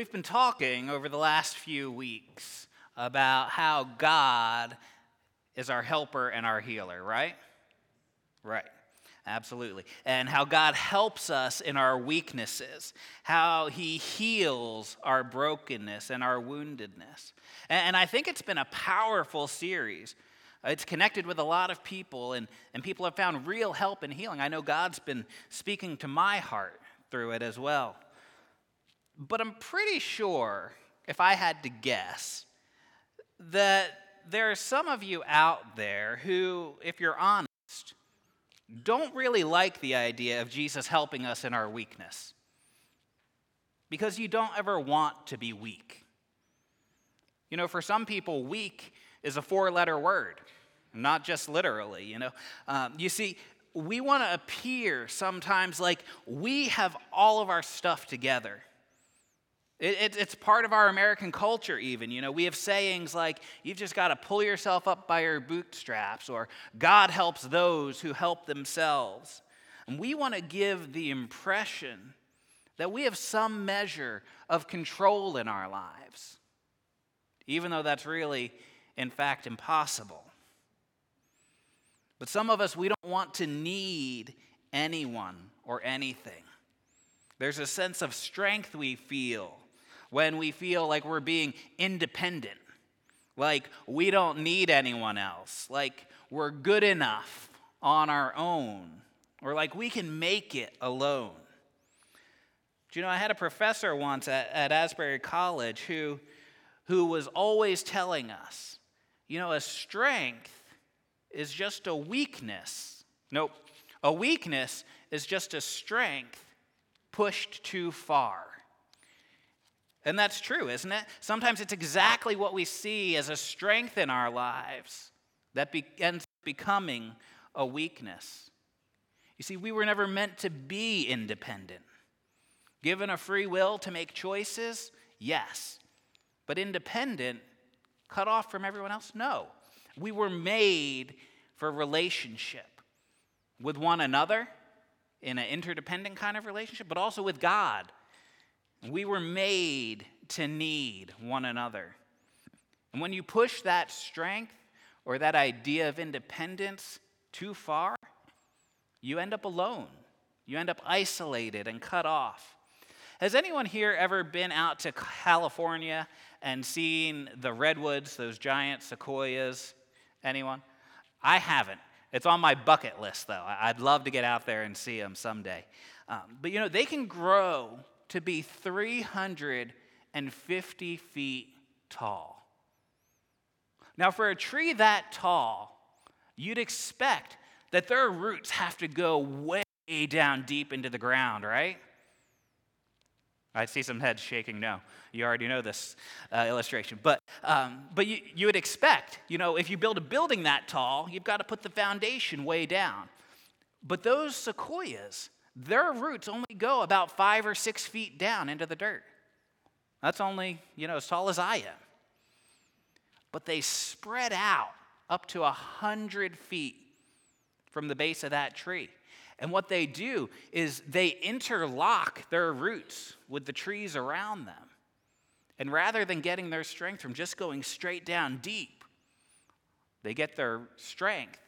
We've been talking over the last few weeks about how God is our helper and our healer, right? Right. Absolutely. And how God helps us in our weaknesses, how He heals our brokenness and our woundedness. And I think it's been a powerful series. It's connected with a lot of people, and, and people have found real help and healing. I know God's been speaking to my heart through it as well. But I'm pretty sure, if I had to guess, that there are some of you out there who, if you're honest, don't really like the idea of Jesus helping us in our weakness. Because you don't ever want to be weak. You know, for some people, weak is a four letter word, not just literally, you know. Um, you see, we want to appear sometimes like we have all of our stuff together. It, it, it's part of our American culture, even. You know, we have sayings like, you've just got to pull yourself up by your bootstraps, or God helps those who help themselves. And we want to give the impression that we have some measure of control in our lives, even though that's really, in fact, impossible. But some of us, we don't want to need anyone or anything. There's a sense of strength we feel when we feel like we're being independent, like we don't need anyone else, like we're good enough on our own, or like we can make it alone. Do you know, I had a professor once at, at Asbury College who, who was always telling us, you know, a strength is just a weakness. Nope, a weakness is just a strength pushed too far. And that's true, isn't it? Sometimes it's exactly what we see as a strength in our lives that be- ends up becoming a weakness. You see, we were never meant to be independent. Given a free will to make choices, yes. But independent, cut off from everyone else, no. We were made for relationship with one another in an interdependent kind of relationship, but also with God we were made to need one another. And when you push that strength or that idea of independence too far, you end up alone. You end up isolated and cut off. Has anyone here ever been out to California and seen the redwoods, those giant sequoias? Anyone? I haven't. It's on my bucket list, though. I'd love to get out there and see them someday. Um, but you know, they can grow to be 350 feet tall. Now, for a tree that tall, you'd expect that their roots have to go way down deep into the ground, right? I see some heads shaking no. You already know this uh, illustration. But, um, but you, you would expect, you know, if you build a building that tall, you've got to put the foundation way down. But those sequoias, their roots only go about five or six feet down into the dirt. That's only, you know, as tall as I am. But they spread out up to a hundred feet from the base of that tree. And what they do is they interlock their roots with the trees around them. And rather than getting their strength from just going straight down deep, they get their strength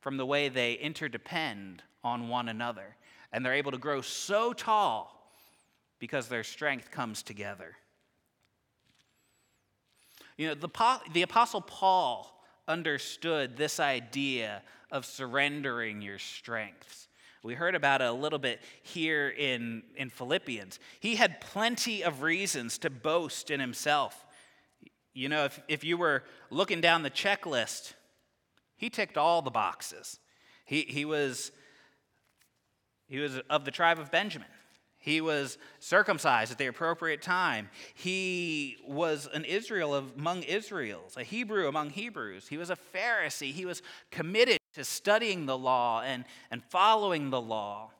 from the way they interdepend on one another and they're able to grow so tall because their strength comes together. You know, the, the Apostle Paul understood this idea of surrendering your strengths. We heard about it a little bit here in, in Philippians. He had plenty of reasons to boast in himself. You know, if, if you were looking down the checklist, he ticked all the boxes. He, he was he was of the tribe of Benjamin. He was circumcised at the appropriate time. He was an Israel among Israels, a Hebrew among Hebrews. He was a Pharisee. He was committed to studying the law and, and following the law.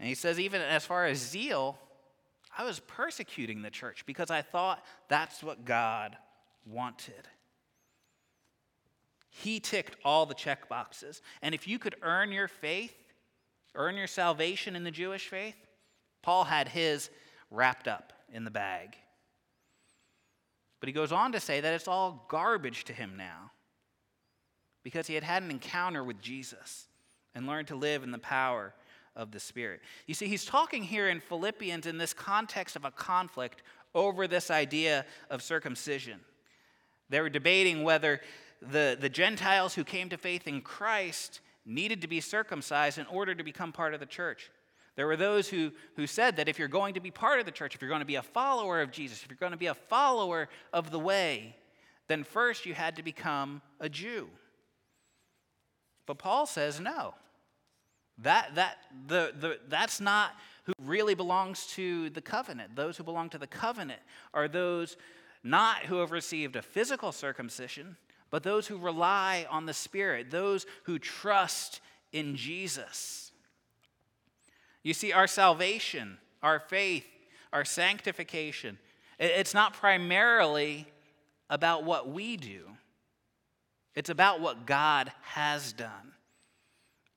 And he says, even as far as zeal, I was persecuting the church because I thought that's what God wanted. He ticked all the check boxes. And if you could earn your faith, earn your salvation in the Jewish faith, Paul had his wrapped up in the bag. But he goes on to say that it's all garbage to him now because he had had an encounter with Jesus and learned to live in the power of the Spirit. You see, he's talking here in Philippians in this context of a conflict over this idea of circumcision. They were debating whether the, the Gentiles who came to faith in Christ needed to be circumcised in order to become part of the church. There were those who, who said that if you're going to be part of the church, if you're going to be a follower of Jesus, if you're going to be a follower of the way, then first you had to become a Jew. But Paul says no. That, that, the, the, that's not who really belongs to the covenant. Those who belong to the covenant are those not who have received a physical circumcision, but those who rely on the Spirit, those who trust in Jesus. You see, our salvation, our faith, our sanctification, it's not primarily about what we do, it's about what God has done.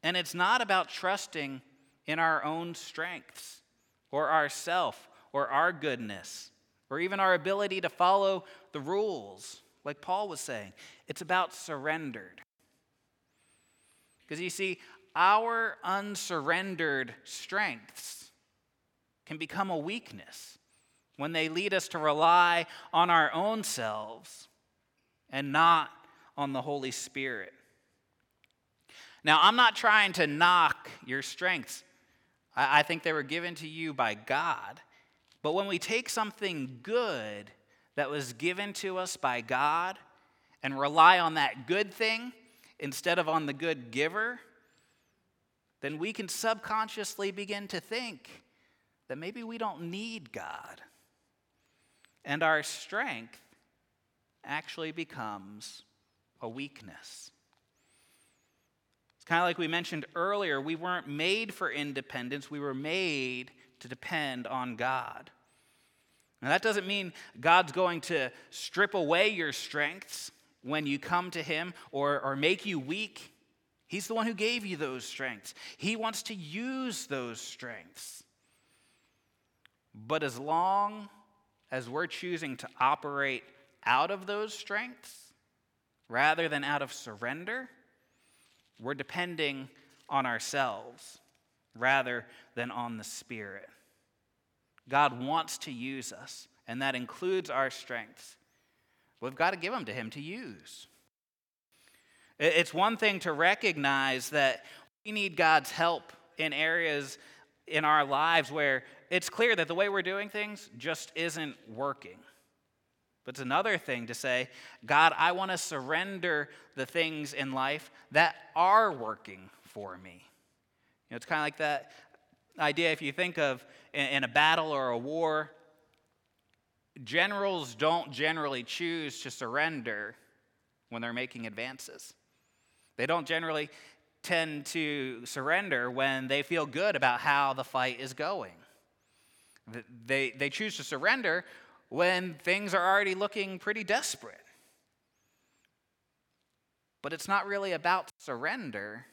And it's not about trusting in our own strengths or our self or our goodness or even our ability to follow the rules, like Paul was saying. It's about surrendered. Because you see, our unsurrendered strengths can become a weakness when they lead us to rely on our own selves and not on the Holy Spirit. Now, I'm not trying to knock your strengths. I, think they were given to you by God. But when we take something good that was given to us by God and rely on that good thing instead of on the good giver, then we can subconsciously begin to think that maybe we don't need God. And our strength actually becomes a weakness. It's kind of like we mentioned earlier, we weren't made for independence, we were made to depend on God. Now, that doesn't mean God's going to strip away your strengths when you come to Him or, or make you weak. He's the one who gave you those strengths. He wants to use those strengths. But as long as we're choosing to operate out of those strengths rather than out of surrender, we're depending on ourselves rather than on the Spirit. God wants to use us, and that includes our strengths. We've got to give them to Him to use. It's one thing to recognize that we need God's help in areas in our lives where it's clear that the way we're doing things just isn't working. But it's another thing to say, God, I want to surrender the things in life that are working for me. You know, it's kind of like that idea if you think of in, a battle or a war, generals don't generally choose to surrender when they're making advances. They don't generally tend to surrender when they feel good about how the fight is going. They, they choose to surrender when things are already looking pretty desperate. But it's not really about surrender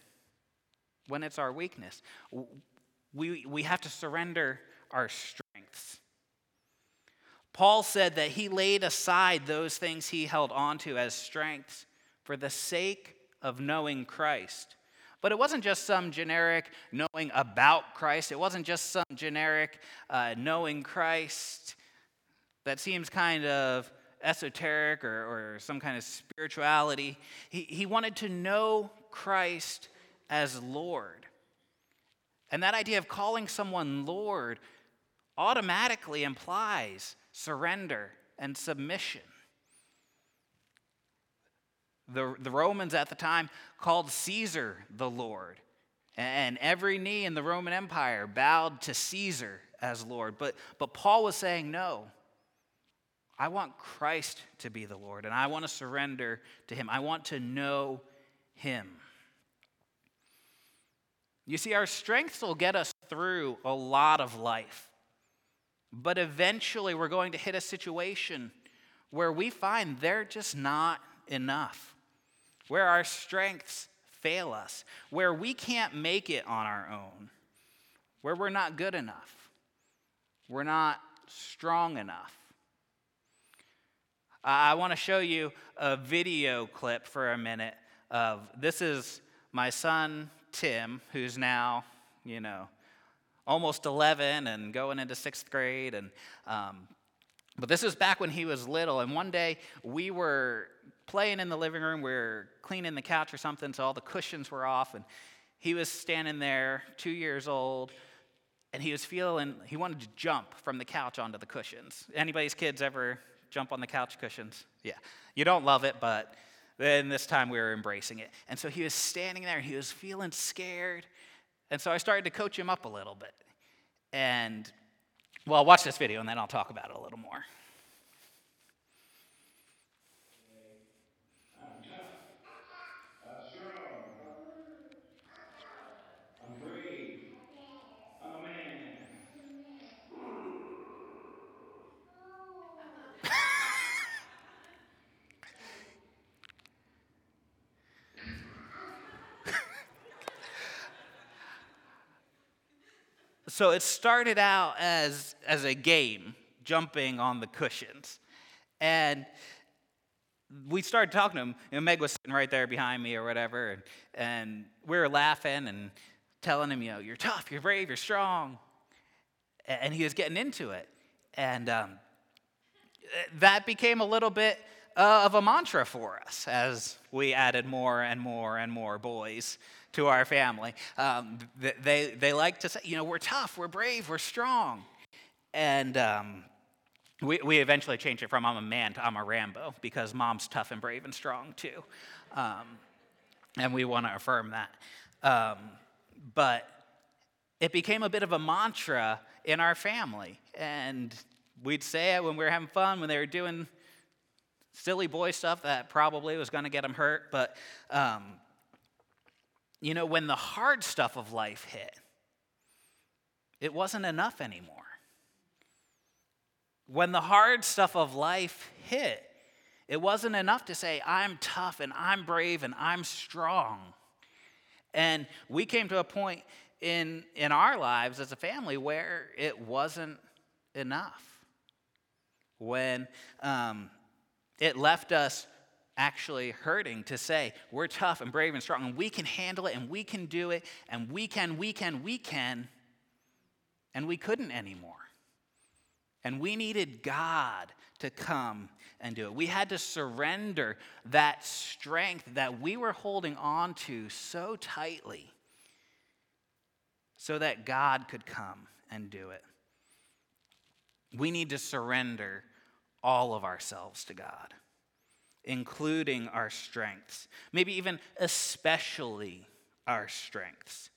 when it's our weakness. We, we have to surrender our strengths. Paul said that he laid aside those things he held onto as strengths for the sake of knowing Christ. But it wasn't just some generic knowing about Christ. It wasn't just some generic uh, knowing Christ that seems kind of esoteric or, or some kind of spirituality. He, he wanted to know Christ as Lord. And that idea of calling someone Lord automatically implies surrender and submission. The, the Romans at the time called Caesar the Lord. And every knee in the Roman Empire bowed to Caesar as Lord. But, but Paul was saying, no, I want Christ to be the Lord, and I want to surrender to Him. I want to know Him. You see, our strengths will get us through a lot of life, but eventually we're going to hit a situation where we find they're just not enough, where our strengths fail us, where we can't make it on our own, where we're not good enough, we're not strong enough. I want to show you a video clip for a minute of this is my son Tim, who's now, you know, almost 11 and going into sixth grade. And, um, but this was back when he was little. And one day we were playing in the living room, we were cleaning the couch or something, so all the cushions were off. And he was standing there, two years old, and he was feeling, he wanted to jump from the couch onto the cushions. Anybody's kids ever jump on the couch cushions? Yeah. You don't love it, but then this time we were embracing it. And so he was standing there, and he was feeling scared. And so I started to coach him up a little bit. And, well, watch this video and then I'll talk about it a little more. So it started out as, as a game, jumping on the cushions. And we started talking to him. You know, Meg was sitting right there behind me or whatever, and, and we were laughing and telling him, you know, you're tough, you're brave, you're strong. And he was getting into it. And um, that became a little bit uh, of a mantra for us as we added more and more and more boys to our family. Um, they, they like to say, you know, we're tough, we're brave, we're strong. And um, we, we eventually changed it from I'm a man to I'm a Rambo because mom's tough and brave and strong too. Um, and we want to affirm that. Um, but it became a bit of a mantra in our family. And we'd say it when we were having fun, when they were doing silly boy stuff that probably was going to get them hurt. But um, you know, when the hard stuff of life hit, it wasn't enough anymore. When the hard stuff of life hit, it wasn't enough to say, I'm tough and I'm brave and I'm strong. And we came to a point in, in our lives as a family where it wasn't enough. When um, it left us actually hurting to say we're tough and brave and strong and we can handle it and we can do it and we can, we can, we can, and we couldn't anymore. And we needed God to come and do it. We had to surrender that strength that we were holding on to so tightly so that God could come and do it. We need to surrender all of ourselves to God including our strengths, maybe even especially our strengths,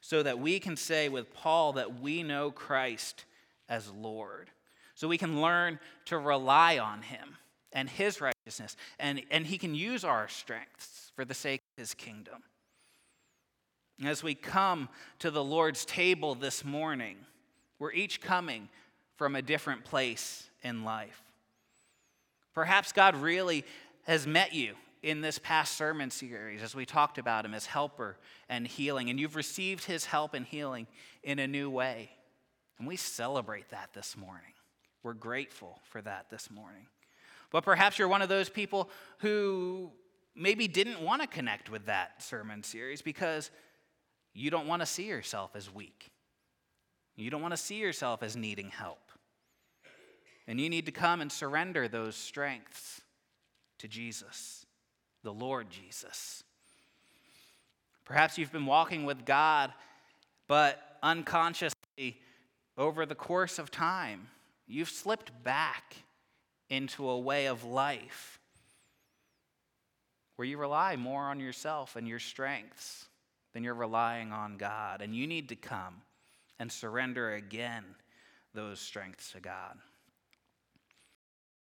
so that we can say with Paul that we know Christ as Lord. So we can learn to rely on him and his righteousness, and, and he can use our strengths for the sake of his kingdom. As we come to the Lord's table this morning, we're each coming from a different place in life. Perhaps God really has met you in this past sermon series as we talked about him as helper and healing, and you've received his help and healing in a new way. And we celebrate that this morning. We're grateful for that this morning. But perhaps you're one of those people who maybe didn't want to connect with that sermon series because you don't want to see yourself as weak. You don't want to see yourself as needing help. And you need to come and surrender those strengths to Jesus, the Lord Jesus. Perhaps you've been walking with God, but unconsciously, over the course of time, you've slipped back into a way of life where you rely more on yourself and your strengths than you're relying on God. And you need to come and surrender again those strengths to God.